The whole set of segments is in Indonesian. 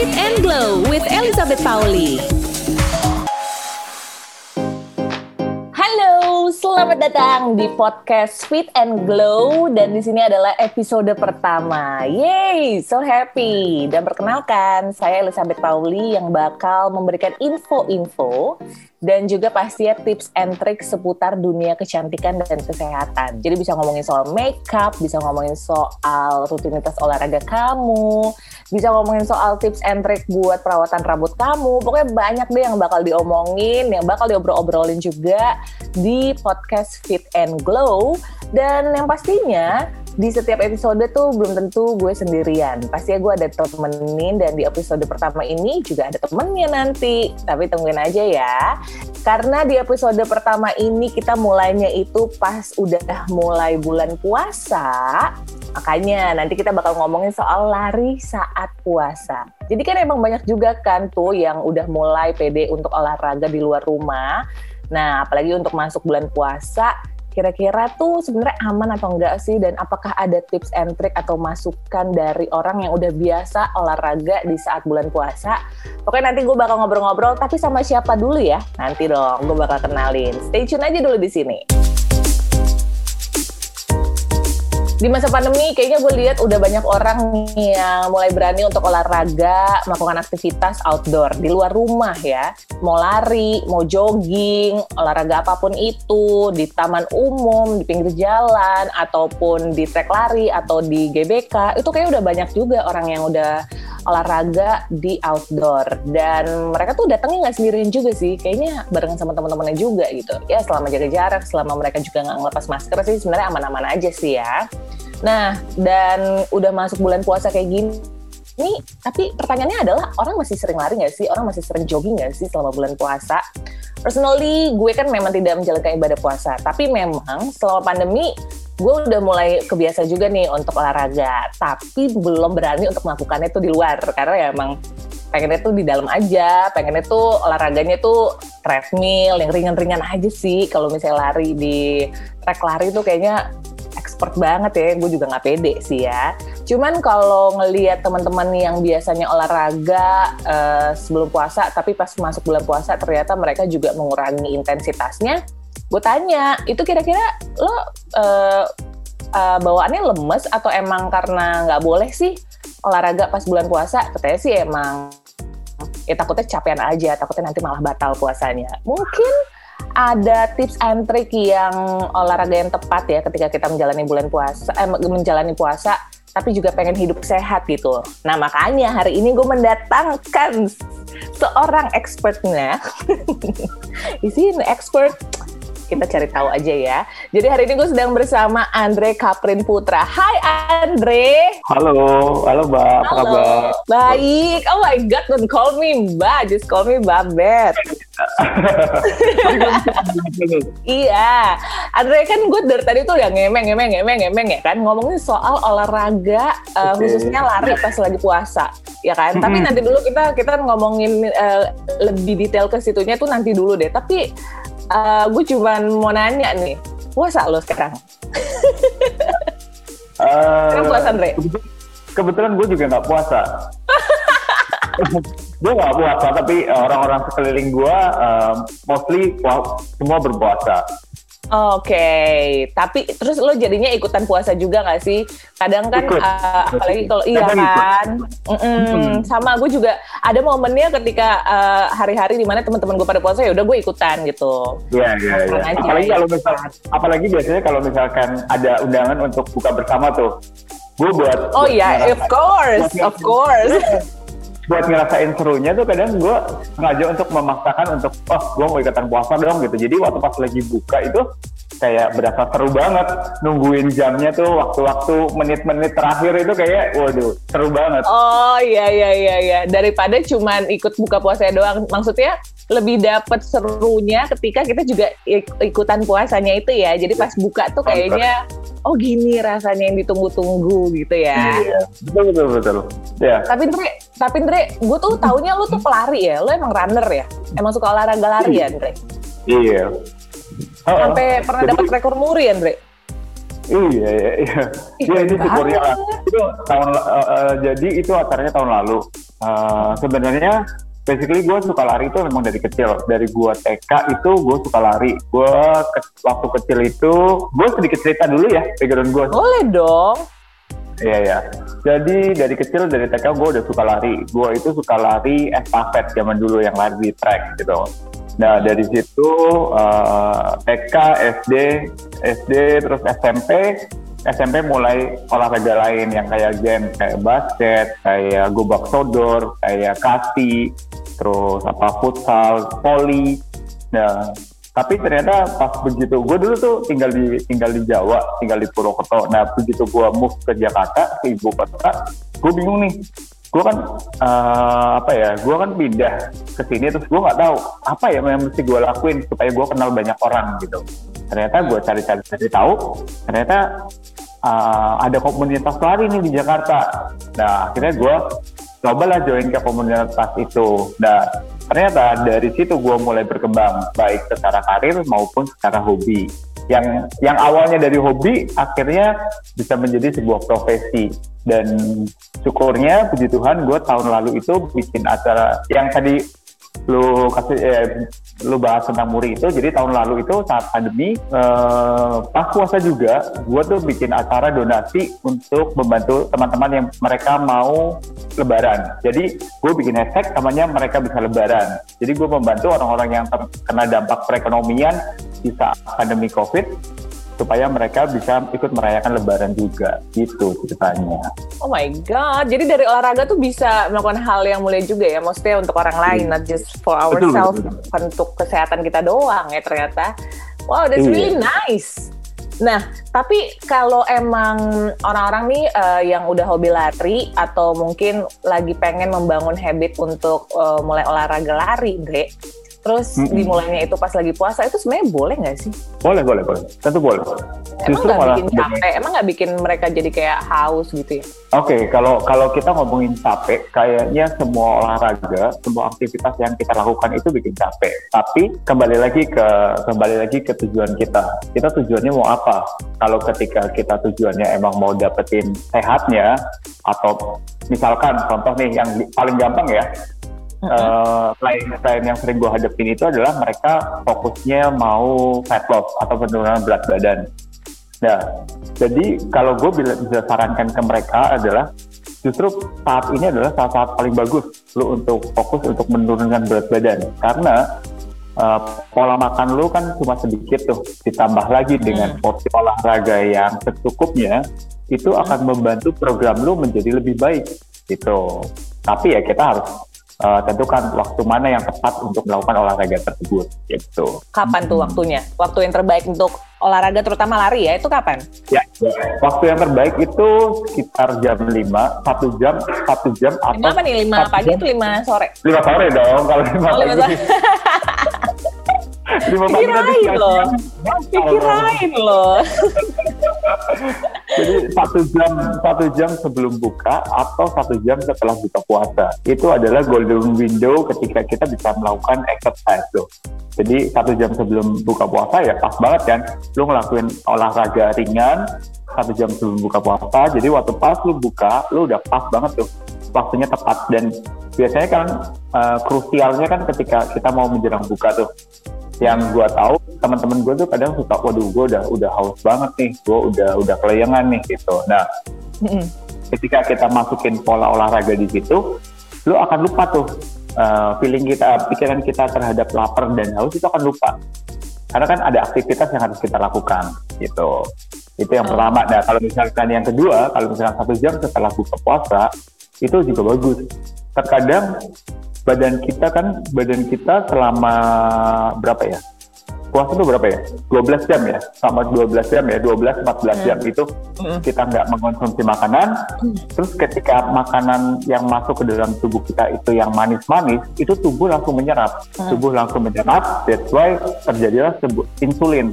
Fit and Glow with Elizabeth Pauli. Halo, selamat datang di podcast Fit and Glow dan di sini adalah episode pertama. Yay, so happy. Dan perkenalkan, saya Elizabeth Pauli yang bakal memberikan info-info dan juga pasti ya tips and trick seputar dunia kecantikan dan kesehatan. Jadi bisa ngomongin soal makeup, bisa ngomongin soal rutinitas olahraga kamu, bisa ngomongin soal tips and trick buat perawatan rambut kamu. Pokoknya banyak deh yang bakal diomongin, yang bakal diobrol-obrolin juga di podcast Fit and Glow. Dan yang pastinya di setiap episode tuh belum tentu gue sendirian. Pasti gue ada temenin dan di episode pertama ini juga ada temennya nanti. Tapi tungguin aja ya. Karena di episode pertama ini kita mulainya itu pas udah mulai bulan puasa. Makanya nanti kita bakal ngomongin soal lari saat puasa. Jadi kan emang banyak juga kan tuh yang udah mulai pede untuk olahraga di luar rumah. Nah, apalagi untuk masuk bulan puasa, kira-kira tuh sebenarnya aman atau enggak sih? Dan apakah ada tips and trick atau masukan dari orang yang udah biasa olahraga di saat bulan puasa? Pokoknya nanti gue bakal ngobrol-ngobrol tapi sama siapa dulu ya? Nanti dong gue bakal kenalin. Stay tune aja dulu di sini di masa pandemi kayaknya gue lihat udah banyak orang yang mulai berani untuk olahraga, melakukan aktivitas outdoor di luar rumah ya. Mau lari, mau jogging, olahraga apa pun itu di taman umum, di pinggir jalan ataupun di trek lari atau di GBK, itu kayak udah banyak juga orang yang udah olahraga di outdoor. Dan mereka tuh datangnya nggak sendirian juga sih. Kayaknya bareng sama teman-temannya juga gitu. Ya selama jaga jarak selama mereka juga nggak ngelepas masker sih sebenarnya aman-aman aja sih ya. Nah dan udah masuk bulan puasa kayak gini ini tapi pertanyaannya adalah orang masih sering lari nggak sih? Orang masih sering jogging nggak sih selama bulan puasa? Personally, gue kan memang tidak menjalankan ibadah puasa, tapi memang selama pandemi gue udah mulai kebiasa juga nih untuk olahraga, tapi belum berani untuk melakukannya tuh di luar karena ya emang pengennya tuh di dalam aja, pengennya tuh olahraganya tuh treadmill yang ringan-ringan aja sih. Kalau misalnya lari di track lari tuh kayaknya expert banget ya, gue juga nggak pede sih ya. Cuman kalau ngelihat teman-teman yang biasanya olahraga uh, sebelum puasa, tapi pas masuk bulan puasa ternyata mereka juga mengurangi intensitasnya, gue tanya itu kira-kira lo uh, uh, bawaannya lemes atau emang karena nggak boleh sih olahraga pas bulan puasa katanya sih emang ya takutnya capean aja takutnya nanti malah batal puasanya mungkin ada tips and trick yang olahraga yang tepat ya ketika kita menjalani bulan puasa eh, menjalani puasa tapi juga pengen hidup sehat gitu. Nah makanya hari ini gue mendatangkan seorang expertnya. Di sini expert kita cari tahu aja ya. Jadi hari ini gue sedang bersama Andre Kaprin Putra. Hai Andre. Halo, halo Mbak, apa kabar? Baik. Oh my God, don't call me Mbak, just call me Babet. iya, Andre kan gue dari tadi tuh udah ngemeng, ngemeng, ngemeng, ngemeng ya kan ngomongin soal olahraga uh, khususnya lari pas lagi puasa, ya kan. Tapi nanti dulu kita kita ngomongin uh, lebih detail ke situnya tuh nanti dulu deh. Tapi uh, gue cuma mau nanya nih, puasa lo sekarang? uh, sekarang puasa, Andre? Kebetulan gue juga nggak puasa. gue nggak puasa, tapi orang-orang sekeliling gue uh, mostly semua berpuasa. Oke, okay. tapi terus lo jadinya ikutan puasa juga gak sih? Kadang kan, Ikut. uh, apalagi kalau iya kan, mm -mm. Sama gue juga ada momennya ketika uh, hari-hari di mana teman-teman gue pada puasa ya udah gue ikutan gitu. Iya iya. iya. Apalagi kalau misal, apalagi biasanya kalau misalkan ada undangan untuk buka bersama tuh, gue buat. Oh iya, of course, of course. buat ngerasain serunya tuh kadang gue sengaja untuk memaksakan untuk oh gue mau ikutan puasa dong gitu. Jadi waktu pas lagi buka itu kayak berasa seru banget nungguin jamnya tuh waktu-waktu menit-menit terakhir itu kayak waduh seru banget. Oh iya iya iya iya. Daripada cuman ikut buka puasa doang. Maksudnya lebih dapat serunya ketika kita juga ikutan puasanya itu ya. Jadi pas buka tuh kayaknya oh gini rasanya yang ditunggu-tunggu gitu ya. Iya betul betul betul. Ya. Tapi Andre tapi Andre gue tuh taunya lu tuh pelari ya. Lu emang runner ya? Emang suka olahraga lari ya Andre iya Oh, Sampai pernah dapat rekor muri, Andre? Iya, iya, iya. Iya, ini syukurnya lah. Itu tahun, uh, uh, jadi itu acaranya tahun lalu. uh, sebenarnya basically gue suka lari itu memang dari kecil dari gue TK itu gue suka lari gue ke, waktu kecil itu gue sedikit cerita dulu ya background gue boleh dong Iya ya. Jadi dari kecil dari TK gue udah suka lari. Gue itu suka lari estafet zaman dulu yang lari di track gitu. Nah dari situ uh, TK, SD, SD terus SMP SMP mulai olahraga lain yang kayak game kayak basket, kayak gobak sodor, kayak kasti, terus apa futsal, volley. Nah, tapi ternyata pas begitu gue dulu tuh tinggal di tinggal di Jawa, tinggal di Purwokerto. Nah, begitu gue move ke Jakarta, ke ibu kota, gue bingung nih. Gue kan uh, apa ya? Gue kan pindah ke sini terus gue nggak tahu apa ya yang mesti gue lakuin supaya gue kenal banyak orang gitu. Ternyata gue cari-cari cari tahu, ternyata uh, ada komunitas lari nih di Jakarta. Nah, akhirnya gue cobalah join ke komunitas itu. Nah, ternyata dari situ gue mulai berkembang, baik secara karir maupun secara hobi. Yang yang awalnya dari hobi, akhirnya bisa menjadi sebuah profesi. Dan syukurnya, puji Tuhan, gue tahun lalu itu bikin acara yang tadi lu kasih eh, lu bahas tentang muri itu jadi tahun lalu itu saat pandemi eh, pas puasa juga gue tuh bikin acara donasi untuk membantu teman-teman yang mereka mau lebaran. Jadi gue bikin hashtag namanya mereka bisa lebaran. Jadi gue membantu orang-orang yang terkena dampak perekonomian di saat pandemi covid supaya mereka bisa ikut merayakan Lebaran juga gitu ceritanya. Oh my god, jadi dari olahraga tuh bisa melakukan hal yang mulia juga ya, maksudnya untuk orang lain, hmm. not just for ourselves, betul, betul. untuk kesehatan kita doang ya ternyata. Wow, that's iya. really nice. Nah, tapi kalau emang orang-orang nih uh, yang udah hobi lari atau mungkin lagi pengen membangun habit untuk uh, mulai olahraga lari, Dre, terus mm -hmm. dimulainya itu pas lagi puasa itu sebenarnya boleh nggak sih? Boleh, boleh, boleh. Tentu boleh. Emang nggak bikin capek? Emang nggak bikin mereka jadi kayak haus gitu ya? Oke, okay, kalau kalau kita ngomongin capek, kayaknya semua olahraga, semua aktivitas yang kita lakukan itu bikin capek. Tapi kembali lagi ke kembali lagi ke tujuan kita. Kita tujuannya mau apa? Kalau ketika kita tujuannya emang mau dapetin sehatnya, atau misalkan contoh nih yang paling gampang ya, Uh, klien klien yang sering gue hadapin itu adalah mereka fokusnya mau fat loss atau penurunan berat badan. Nah, jadi kalau gue bisa sarankan ke mereka adalah justru saat ini adalah saat saat paling bagus lo untuk fokus untuk menurunkan berat badan karena uh, pola makan lo kan cuma sedikit tuh ditambah lagi dengan hmm. porsi olahraga yang secukupnya itu akan membantu program lo menjadi lebih baik gitu. Tapi ya kita harus uh, tentukan waktu mana yang tepat untuk melakukan olahraga tersebut gitu. Kapan tuh waktunya? Waktu yang terbaik untuk olahraga terutama lari ya itu kapan? Ya, waktu yang terbaik itu sekitar jam 5, satu jam, satu jam atau lima apa nih? Lima pagi atau lima sore? Lima sore dong kalau lima oh, pagi. lima pagi Pikirain loh. Pikirain loh. Jadi satu jam satu jam sebelum buka atau satu jam setelah buka puasa itu adalah golden window ketika kita bisa melakukan exercise tuh. Jadi satu jam sebelum buka puasa ya pas banget kan, lu ngelakuin olahraga ringan satu jam sebelum buka puasa. Jadi waktu pas lu buka, lu udah pas banget tuh waktunya tepat dan biasanya kan uh, krusialnya kan ketika kita mau menjelang buka tuh yang gue tahu teman-teman gue tuh kadang suka waduh gue udah udah haus banget nih gue udah udah kelayangan nih gitu. Nah mm-hmm. ketika kita masukin pola olahraga di situ lo akan lupa tuh uh, feeling kita pikiran kita terhadap lapar dan haus itu akan lupa. Karena kan ada aktivitas yang harus kita lakukan gitu. Itu yang oh. pertama. Nah kalau misalkan yang kedua kalau misalkan satu jam setelah buka puasa itu juga bagus. Terkadang badan kita kan badan kita selama berapa ya puasa itu berapa ya 12 jam ya sama 12 jam ya 12 14 hmm. jam itu hmm. kita nggak mengkonsumsi makanan hmm. terus ketika makanan yang masuk ke dalam tubuh kita itu yang manis-manis itu tubuh langsung menyerap hmm. tubuh langsung menyerap that's why terjadilah sebuah insulin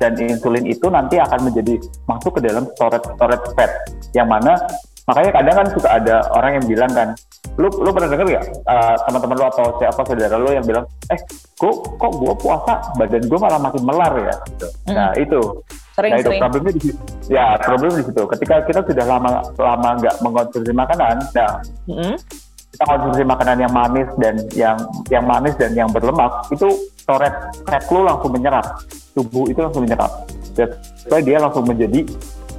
dan insulin itu nanti akan menjadi masuk ke dalam storage storage fat yang mana makanya kadang kan suka ada orang yang bilang kan lu lu pernah denger ya uh, teman-teman lu atau siapa saudara lu yang bilang eh kok kok gua puasa badan gua malah makin melar ya gitu. hmm. nah itu sering, nah itu sering. problemnya di situ ya problemnya di situ ketika kita sudah lama lama nggak mengkonsumsi makanan nah hmm. kita konsumsi makanan yang manis dan yang yang manis dan yang berlemak itu storage fat lu langsung menyerap tubuh itu langsung menyerap jadi dia langsung menjadi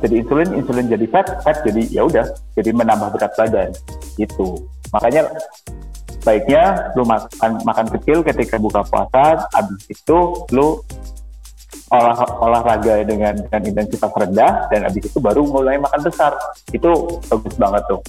jadi insulin insulin jadi fat fat jadi ya udah jadi menambah berat badan gitu makanya baiknya lu makan makan kecil ketika buka puasa habis itu lu olah olahraga dengan dengan intensitas rendah dan habis itu baru mulai makan besar itu bagus banget tuh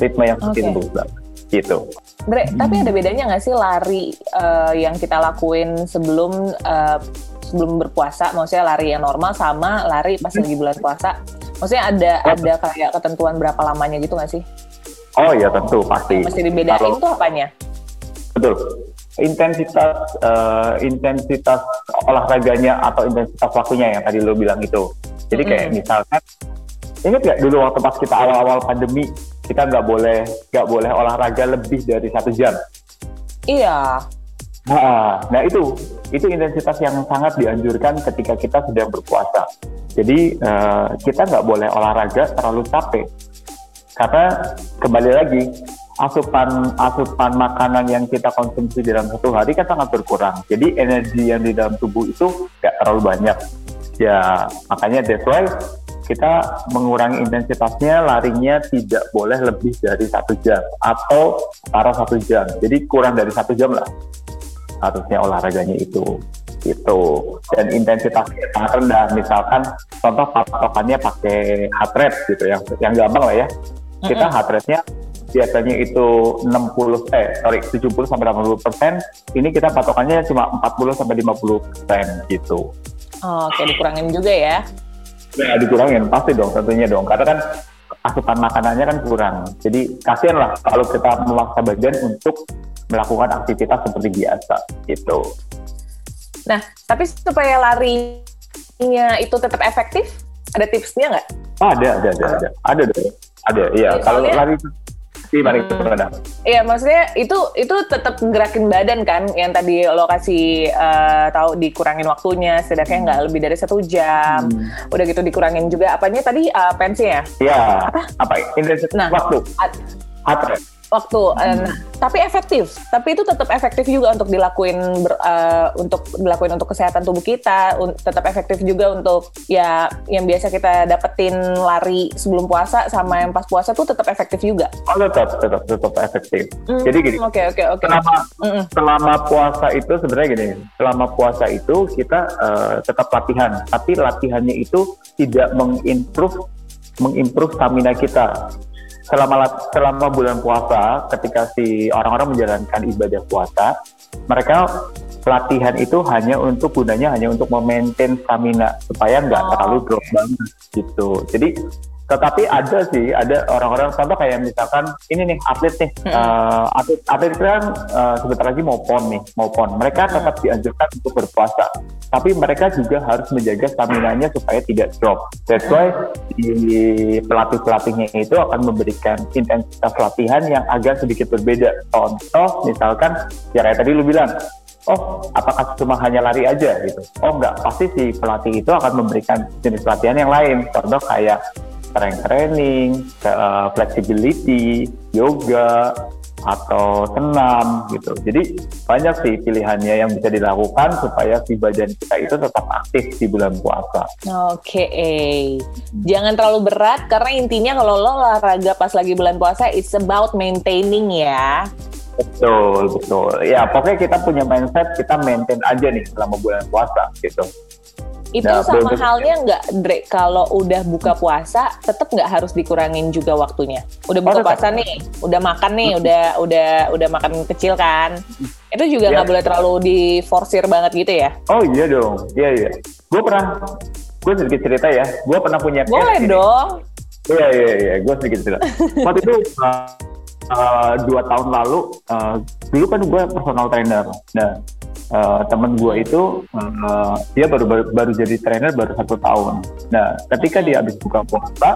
ritme yang sustainable okay. banget gitu. Bre, hmm. tapi ada bedanya nggak sih lari uh, yang kita lakuin sebelum uh, sebelum berpuasa, maksudnya lari yang normal sama lari pas lagi bulan puasa? Maksudnya ada ada kayak ketentuan berapa lamanya gitu nggak sih? Oh iya tentu pasti. Mesti dibedain Kalau, tuh apanya? Betul. Intensitas uh, intensitas olahraganya atau intensitas waktunya yang tadi lo bilang itu. Jadi kayak hmm. misalkan ingat gak dulu waktu pas kita awal-awal pandemi kita nggak boleh nggak boleh olahraga lebih dari satu jam. Iya. Nah, nah itu itu intensitas yang sangat dianjurkan ketika kita sedang berpuasa. Jadi uh, kita nggak boleh olahraga terlalu capek karena kembali lagi asupan asupan makanan yang kita konsumsi dalam satu hari kan sangat berkurang. Jadi energi yang di dalam tubuh itu nggak terlalu banyak. Ya makanya that's why kita mengurangi intensitasnya larinya tidak boleh lebih dari satu jam atau para satu jam. Jadi kurang dari satu jam lah harusnya olahraganya itu. Itu dan intensitasnya sangat rendah. Misalkan contoh patokannya pakai heart rate gitu yang yang gampang lah ya kita heart rate-nya biasanya itu 60 eh sorry 70 sampai 80 persen. Ini kita patokannya cuma 40 sampai 50 persen gitu. Oh, oke dikurangin juga ya. Ya dikurangin. Pasti dong tentunya dong. Karena kan asupan makanannya kan kurang. Jadi kasihan lah kalau kita memaksa badan untuk melakukan aktivitas seperti biasa gitu. Nah, tapi supaya larinya itu tetap efektif, ada tipsnya nggak? Ada, ada, ada, ada, ada, ada, ada. Iya, kalau lari itu hmm. Iya, maksudnya itu itu tetap gerakin badan kan, yang tadi lo kasih uh, tahu dikurangin waktunya, setidaknya nggak lebih dari satu jam. Hmm. Udah gitu dikurangin juga apanya tadi uh, pensi ya? Iya. Apa? Apa? Intensitas nah, waktu. Rate waktu hmm. nah, tapi efektif. Tapi itu tetap efektif juga untuk dilakuin ber, uh, untuk dilakuin untuk kesehatan tubuh kita un, tetap efektif juga untuk ya yang biasa kita dapetin lari sebelum puasa sama yang pas puasa tuh tetap efektif juga. Oh tetap tetap tetap efektif. Hmm, jadi gini oke okay, oke okay, oke. okay. selama mm selama puasa itu sebenarnya gini selama puasa itu kita uh, tetap latihan. Tapi latihannya itu tidak mengimprove mengimprove stamina kita selama selama bulan puasa ketika si orang-orang menjalankan ibadah puasa mereka pelatihan itu hanya untuk gunanya hanya untuk memaintain stamina supaya nggak oh, terlalu drop banget gitu. Jadi tetapi ada sih ada orang-orang contoh kayak misalkan ini nih atlet nih hmm. uh, atlet atlet kan uh, sebentar lagi mau pon nih mau pon. Mereka hmm. tetap dianjurkan untuk berpuasa. Tapi mereka juga harus menjaga stamina nya supaya tidak drop. That's why di pelatih pelatihnya itu akan memberikan intensitas latihan yang agak sedikit berbeda. Contoh misalkan ya kayak tadi lu bilang oh apakah cuma hanya lari aja? Gitu. Oh enggak pasti si pelatih itu akan memberikan jenis latihan yang lain. Contoh kayak strength training, uh, flexibility, yoga, atau senam gitu. Jadi banyak sih pilihannya yang bisa dilakukan supaya si badan kita itu tetap aktif di bulan puasa. Oke, okay. jangan terlalu berat karena intinya kalau lo olahraga pas lagi bulan puasa it's about maintaining ya. Betul, betul. Ya pokoknya kita punya mindset kita maintain aja nih selama bulan puasa gitu. Itu nah, sama bener. halnya nggak, Dre? Kalau udah buka puasa, tetap nggak harus dikurangin juga waktunya. Udah buka oh, puasa nih, udah makan nih, hmm. udah udah udah makan kecil kan? Itu juga nggak ya. boleh terlalu diforsir banget gitu ya? Oh iya dong, iya iya. Gue pernah, gue sedikit cerita ya. Gue pernah punya. Boleh dong. Iya iya iya, gue sedikit cerita. Waktu itu uh, uh, dua tahun lalu, uh, dulu kan gue personal trainer. Nah uh, temen gue itu uh, dia baru, baru baru jadi trainer baru satu tahun. Nah, ketika dia habis buka puasa,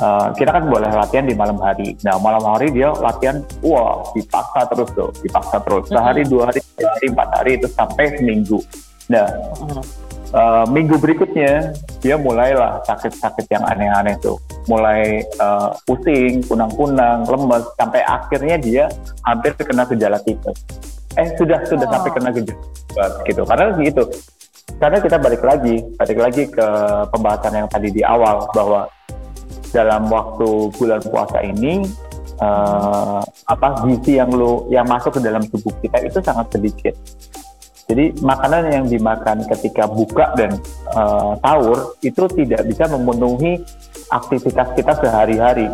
uh, kita kan boleh latihan di malam hari. Nah, malam hari dia latihan, wah dipaksa terus tuh, dipaksa terus. Sehari, dua hari, tiga hari, empat hari itu sampai seminggu. Nah, uh, minggu berikutnya dia mulailah sakit-sakit yang aneh-aneh tuh mulai uh, pusing, kunang-kunang, lemes, sampai akhirnya dia hampir kena gejala tipes. Eh sudah sudah Oh. sampai kena gejala gitu. Karena gitu. Karena kita balik lagi, balik lagi ke pembahasan yang tadi di awal bahwa dalam waktu bulan puasa ini eh, apa gizi yang lo yang masuk ke dalam tubuh kita itu sangat sedikit. Jadi makanan yang dimakan ketika buka dan eh, sahur itu tidak bisa memenuhi aktivitas kita sehari-hari.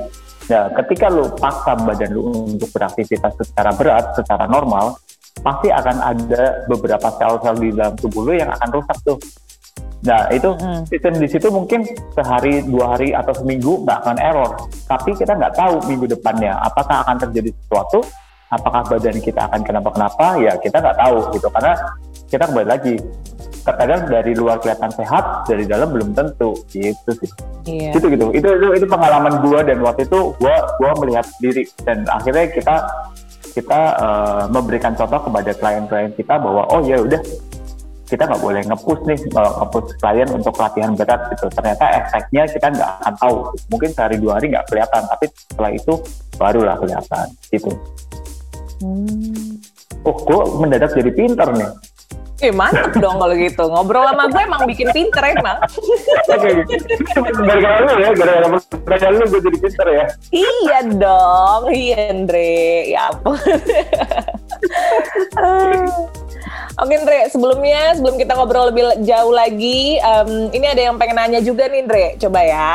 Nah, ketika lo paksa badan lo untuk beraktivitas secara berat, secara normal, pasti akan ada beberapa sel-sel di dalam tubuh lo yang akan rusak tuh. Nah, itu Mm. sistem di situ mungkin sehari, dua hari, atau seminggu nggak akan error. Tapi kita nggak tahu minggu depannya apakah akan terjadi sesuatu, apakah badan kita akan kenapa-kenapa, ya kita nggak tahu gitu. Karena kita kembali lagi, terkadang dari luar kelihatan sehat, dari dalam belum tentu gitu sih. Iya. Gitu gitu. Itu itu, itu pengalaman gua dan waktu itu gua gua melihat sendiri dan akhirnya kita kita eh, memberikan contoh kepada klien-klien kita bahwa oh ya udah kita nggak boleh ngepush nih eh, ngepush klien untuk latihan berat gitu. Ternyata efeknya kita nggak akan tahu. Mungkin sehari dua hari nggak kelihatan tapi setelah itu barulah kelihatan gitu. Hmm. oh gue mendadak jadi pinter nih Eh mantep dong kalau gitu. Ngobrol sama gue emang bikin pinter emang. oke gara-gara lu ya gara-gara pertanyaan lu gue jadi pinter ya iya dong, iya Andre. Ya ampun. Oke Andre, sebelumnya sebelum kita ngobrol lebih jauh lagi, em, ini ada yang pengen nanya juga nih Andre, coba ya.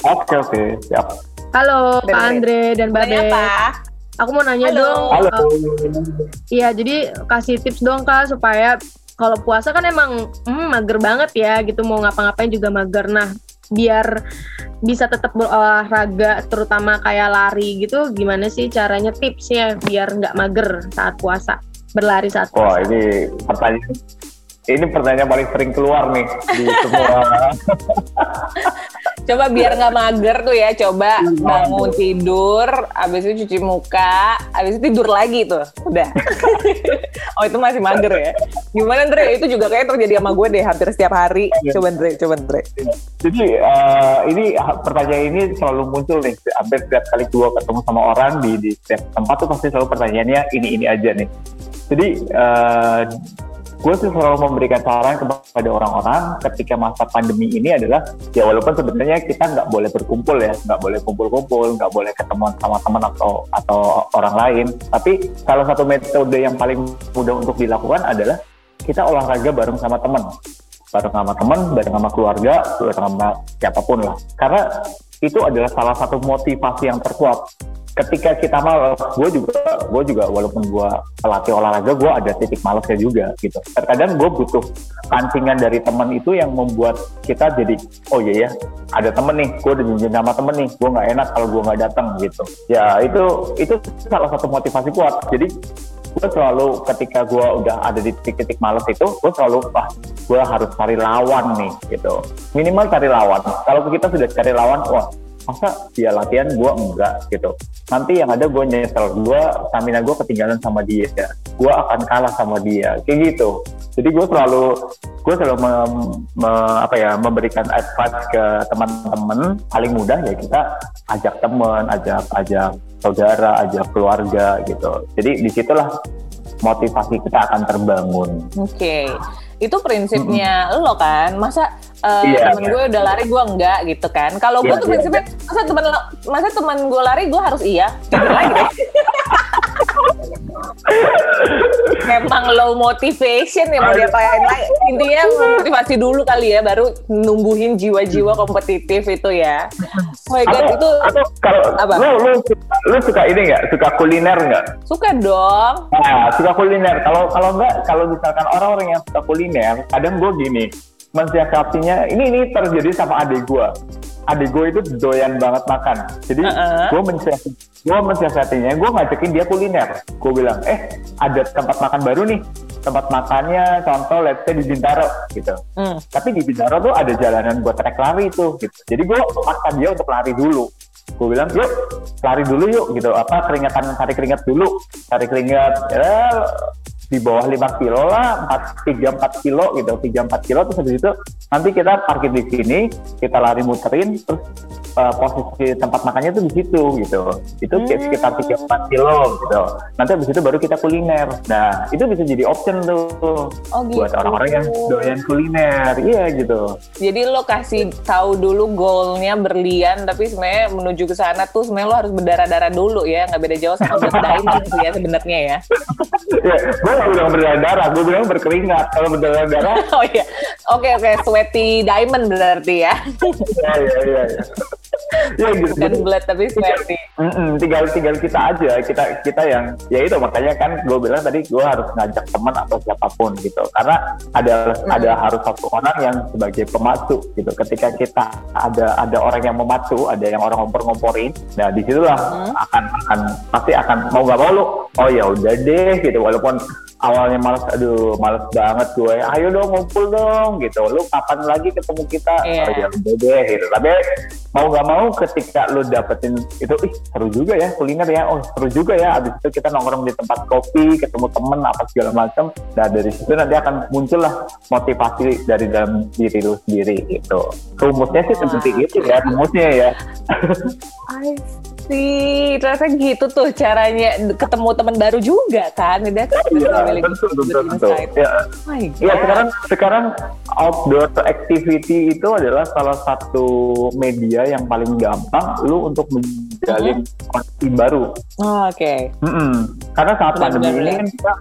oke oke siap Halo Kak Andre dan Mbak Be. apa? Aku mau nanya Halo. dong. halo eh, Iya, jadi kasih tips dong Kak supaya kalau puasa kan emang hmm, mager banget ya gitu mau ngapa-ngapain juga mager. Nah, biar bisa tetap berolahraga terutama kayak lari gitu gimana sih caranya tipsnya biar nggak mager saat puasa berlari saat Wah puasa ini pertanyaan ini pertanyaan paling sering keluar nih di semua Coba biar nggak mager tuh ya, coba bangun tidur, habis itu cuci muka, habis itu tidur lagi tuh, udah. oh itu masih mager ya? Gimana Andre? Itu juga kayak terjadi sama gue deh hampir setiap hari. Coba Andre, coba Andre. Jadi eh, ini pertanyaan ini selalu muncul nih hampir setiap kali gue ketemu sama orang di di setiap tempat tuh pasti selalu pertanyaannya ini ini aja nih. Jadi eh, gue sih selalu memberikan saran kepada orang-orang ketika masa pandemi ini adalah ya walaupun sebenarnya kita nggak boleh berkumpul ya nggak boleh kumpul-kumpul nggak boleh ketemuan sama teman atau atau orang lain tapi salah satu metode yang paling mudah untuk dilakukan adalah kita olahraga bareng sama teman bareng sama teman, bareng sama keluarga, bareng sama siapa pun lah. Karena itu adalah salah satu motivasi yang terkuat. Ketika kita malas, gue juga, gue juga walaupun gue pelatih olahraga, gue ada titik malasnya juga gitu. Terkadang gue butuh pancingan dari teman itu yang membuat kita jadi, oh iya ya, ada temen nih, gue udah janjian sama temen nih, gue nggak enak kalau gue nggak datang gitu. Ya itu itu salah satu motivasi kuat. Jadi gue selalu ketika gue udah ada di titik-titik males itu gue selalu wah gue harus cari lawan nih gitu minimal cari lawan kalau kita sudah cari lawan wah masa dia latihan gue enggak gitu. Nanti yang ada gue nyesel. Gue stamina gue ketinggalan sama dia. Gue akan kalah sama dia. Kayak gitu. Jadi gue selalu gue selalu mem- me- apa ya memberikan advice ke teman-teman. Paling mudah ya kita ajak teman ajak ajak saudara ajak keluarga gitu. Jadi di situlah motivasi kita akan terbangun. Oke. Itu prinsipnya lo kan. Masa eh, Iya, temen iya. gue udah lari gue enggak gitu kan. Kalau gue Iya, tuh iya, prinsipnya masa temen lo- masa teman gue lari gue harus iya. Lagi deh. Memang low motivation ya mau diapain lagi. Intinya motivasi dulu kali ya baru numbuhin jiwa-jiwa kompetitif itu ya. Oh my god atau, itu atau kalau Apa? lu lu lu suka ini nggak suka kuliner nggak suka dong. Nah, suka kuliner. Kalau kalau enggak, kalau misalkan orang-orang yang suka kuliner, kadang gue gini, mensiasatinya, ini ini terjadi sama adik gue. Adik gue itu doyan banget makan. Jadi Heeh. gue mensiasati, gue mensiasatinya, gue ngajakin dia kuliner. Gue bilang, eh ada tempat makan baru nih. Tempat makannya, contoh let's say di Bintaro gitu. Hmm. Tapi di Bintaro tuh ada jalanan buat trek lari tuh gitu. Jadi gue paksa dia untuk lari dulu. Gue bilang, yuk lari dulu yuk gitu. Apa keringatan, cari keringat dulu. Cari keringat, ya di bawah 5 kilo lah, 4, 3 4 kilo gitu, 3 4 kilo terus habis itu nanti kita parkir di sini, kita lari muterin terus uh, posisi tempat makannya tuh di situ gitu. Itu hmm. sekitar 3 4 kilo gitu. Nanti habis itu baru kita kuliner. Nah, itu bisa jadi option tuh oh, gitu. buat orang-orang yang doyan kuliner. Iya gitu. Jadi lo kasih tahu dulu goalnya berlian tapi sebenarnya menuju ke sana tuh sebenarnya lo harus berdarah-darah dulu ya, nggak beda jauh sama Diamond sih ya sebenarnya ya. ya, gue gak bilang berdarah-darah, gue bilang berkeringat. Kalau berdarah-darah. oh iya, oke okay, oke, okay. sweaty diamond berarti ya. Iya iya iya. Ya ya gitu. Bukan bulat tapi sweaty. tinggal tinggal kita aja, kita kita yang ya itu makanya kan gue bilang tadi gue harus ngajak teman atau siapa pun gitu. Karena ada mm. ada harus satu orang yang sebagai pemacu gitu. Ketika kita ada ada orang yang memacu, ada yang orang ngompor-ngomporin, nah di situlah mm. akan akan pasti akan mau gak mau lu oh ya udah deh gitu walaupun awalnya males aduh males banget gue. Ayo dong ngumpul dong gitu. Lu kapan lagi ketemu kita? Yeah. oh ya udah deh gitu. Tapi mau gak mau ketika lu dapetin itu ih seru juga ya kuliner ya. Oh seru juga ya. Abis itu kita nongkrong di tempat kopi ketemu temen apa segala macam nah dari situ nanti akan muncul lah motivasi dari dalam diri lu sendiri gitu. Rumusnya sih seperti itu ya rumusnya ya sih ternyata gitu tuh caranya ketemu teman baru juga kan iya, betul betul betul ya, oh ya sekarang sekarang outdoor activity itu adalah salah satu media yang paling gampang lu untuk menjalin hmm. koneksi baru oh, oke okay. mm -mm. karena saat Benar pandemi ini kan kita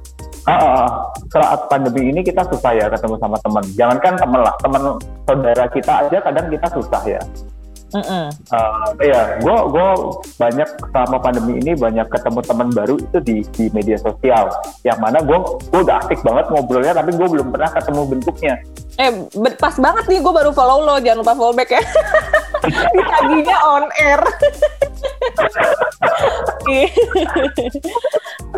Uh, uh, saat pandemi ini kita susah ya ketemu sama teman. Jangankan teman lah, teman saudara kita aja kadang kita susah ya. Mm -mm. Uh, ya, gue gue banyak selama pandemi ini banyak ketemu teman baru itu di di media sosial. Yang mana gue gue udah aktif banget ngobrolnya, tapi gue belum pernah ketemu bentuknya. Eh, pas banget nih gue baru follow lo, jangan lupa follow back ya. Ditaginya on air.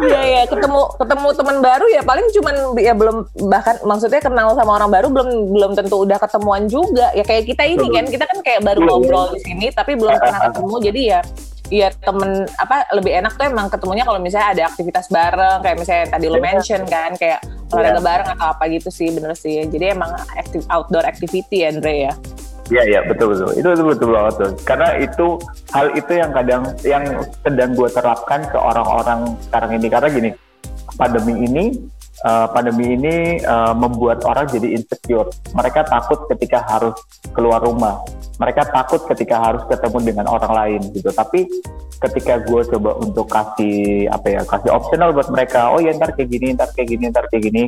Iya ya ketemu ketemu teman baru ya paling cuman ya belum bahkan maksudnya kenal sama orang baru belum belum tentu udah ketemuan juga ya kayak kita ini kan kita kan kayak baru ngobrol di sini tapi belum pernah ketemu. Jadi ya Iya temen apa lebih enak tuh emang ketemunya kalau misalnya ada aktivitas bareng kayak misalnya tadi lo mention kan kayak olahraga yeah. bareng atau apa gitu sih bener sih. Jadi emang active outdoor activity ya Andre ya? Iya iya betul betul. Itu betul betul banget tuh. Karena itu hal itu yang kadang yang sedang gue terapkan ke orang-orang sekarang ini. Karena gini pandemi ini uh, pandemi ini uh, membuat orang jadi insecure. Mereka takut ketika harus keluar rumah. Mereka takut ketika harus ketemu dengan orang lain gitu. Tapi ketika gue coba untuk kasih apa ya kasih optional buat mereka oh ya ntar kayak gini ntar kayak gini ntar kayak gini.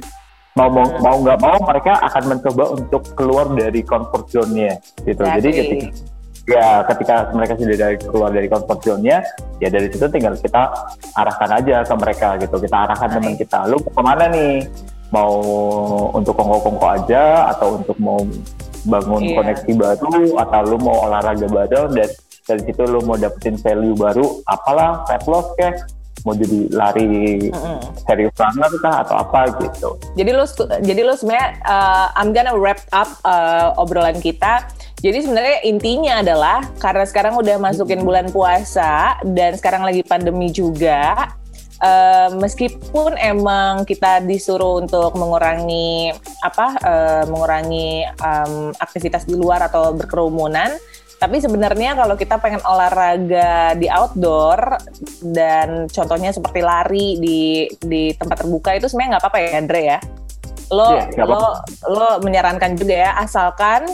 Mau mau mau nggak mau mereka akan mencoba untuk keluar dari comfort zone-nya gitu. Jadi ketika ya ketika mereka sudah dari keluar dari comfort zone-nya, ya dari situ tinggal kita arahkan aja ke mereka gitu. Kita arahkan teman kita, lu ke mana nih? Mau untuk kongko-kongko aja atau untuk mau bangun yeah. koneksi baru atau lu mau olahraga baru dan dari situ lu mau dapetin value baru apalah fat loss kayak mau jadi lari mm-hmm. serius runner kah atau apa gitu. Jadi lo jadi lo sebenarnya uh, I'm gonna wrap up uh, obrolan kita. Jadi sebenarnya intinya adalah karena sekarang udah masukin bulan puasa dan sekarang lagi pandemi juga. Uh, meskipun emang kita disuruh untuk mengurangi apa uh, mengurangi um, aktivitas di luar atau berkerumunan, tapi sebenarnya kalau kita pengen olahraga di outdoor dan contohnya seperti lari di di tempat terbuka itu sebenarnya nggak apa-apa ya Andre ya. Lo yeah, lo lo menyarankan juga ya asalkan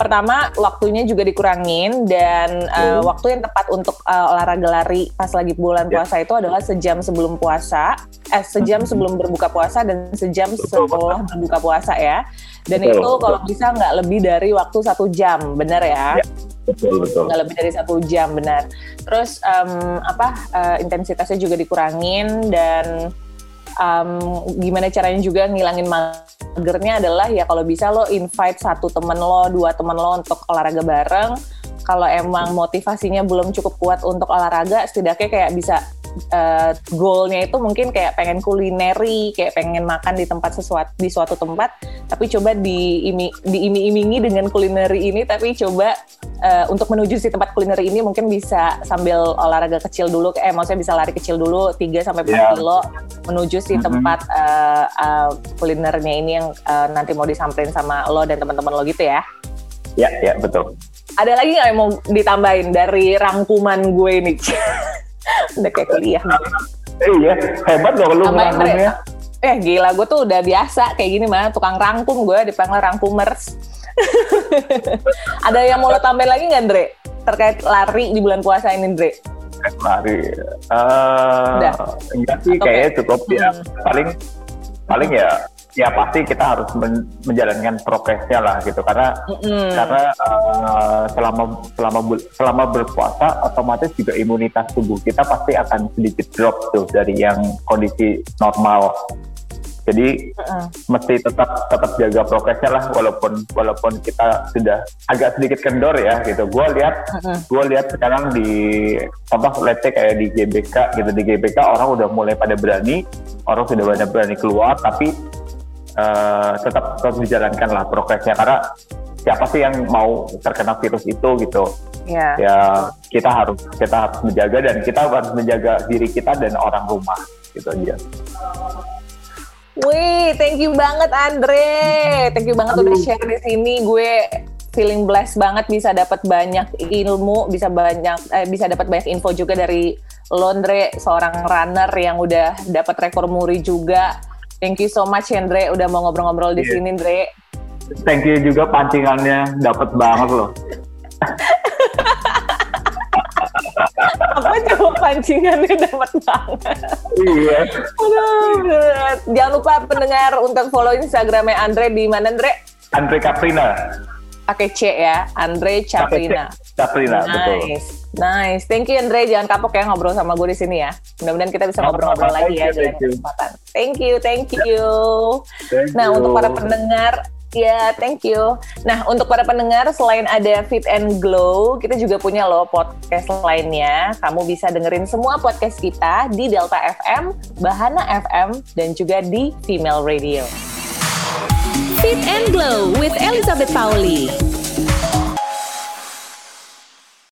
pertama waktunya juga dikurangin dan uh, waktu yang tepat untuk uh, olahraga lari pas lagi bulan yeah. puasa itu adalah sejam sebelum puasa, eh sejam sebelum berbuka puasa dan sejam setelah berbuka puasa ya. Dan betul, itu kalau bisa nggak lebih dari waktu satu jam, benar ya? Yeah betul betul nggak lebih dari satu jam benar terus um, apa uh, intensitasnya juga dikurangin dan um, gimana caranya juga ngilangin magernya adalah ya kalau bisa lo invite satu temen lo dua temen lo untuk olahraga bareng. Kalau emang motivasinya belum cukup kuat untuk olahraga setidaknya kayak bisa uh, goalnya itu mungkin kayak pengen kulineri, kayak pengen makan di tempat sesuatu di suatu tempat, tapi coba diimi, diiming-imingi dengan kulineri ini, tapi coba uh, untuk menuju si tempat kulineri ini mungkin bisa sambil olahraga kecil dulu, eh maksudnya bisa lari kecil dulu 3 sampai 4 yeah. kilo menuju si mm -hmm. tempat uh, uh, kulinernya ini yang uh, nanti mau disamperin sama lo dan teman-teman lo gitu ya. Ya, ya betul. Ada lagi nggak yang mau ditambahin dari rangkuman gue nih? udah kayak kuliah. Eh, iya, hebat loh lu rangkumnya. Eh gila, gue tuh udah biasa kayak gini mah, tukang rangkum gue dipanggil rangkumers. Ada yang mau lo tambahin lagi nggak, Andre? Terkait lari di bulan puasa ini, Andre? Lari, uh, enggak sih, kayaknya cukup ya. Hmm. Paling, paling ya ya pasti kita harus men menjalankan progresnya lah gitu karena mm-hmm. karena uh, selama selama selama berpuasa otomatis juga imunitas tubuh kita pasti akan sedikit drop tuh dari yang kondisi normal jadi uh-uh. mesti tetap tetap jaga progresnya lah walaupun walaupun kita sudah agak sedikit kendor ya gitu. Gue lihat uh-uh. gue lihat sekarang di contoh let's kayak di GBK gitu di GBK orang udah mulai pada berani orang sudah banyak berani keluar tapi uh, tetap tetap dijalankan lah progresnya karena siapa sih yang mau terkena virus itu gitu yeah. ya kita harus kita harus menjaga dan kita harus menjaga diri kita dan orang rumah gitu aja Wih, thank you banget Andre. Thank you banget Aduh. udah share di sini. Gue feeling blessed banget bisa dapat banyak ilmu, bisa banyak eh, bisa dapat banyak info juga dari Londre, seorang runner yang udah dapat rekor muri juga Thank you so much Hendre udah mau ngobrol-ngobrol di yeah. sini, Andre. Thank you juga pancingannya dapat banget loh. Apa coba pancingannya dapat banget? Iya. Jangan lupa pendengar untuk follow Instagramnya Andre di mana Andre? Andre Caprina. Pakai C ya, Andre Caprina. Caprina, nice. betul. Nice, thank you Andre. Jangan kapok ya ngobrol sama gue di sini ya. Mudah-mudahan kita bisa ngobrol-ngobrol lagi ya. Thank you, thank you. Thank nah, you. untuk para pendengar, Ya, thank you. Nah, untuk para pendengar, selain ada Fit and Glow, kita juga punya loh podcast lainnya. Kamu bisa dengerin semua podcast kita di Delta FM, Bahana FM, dan juga di Female Radio. Fit and Glow with Elizabeth Pauli.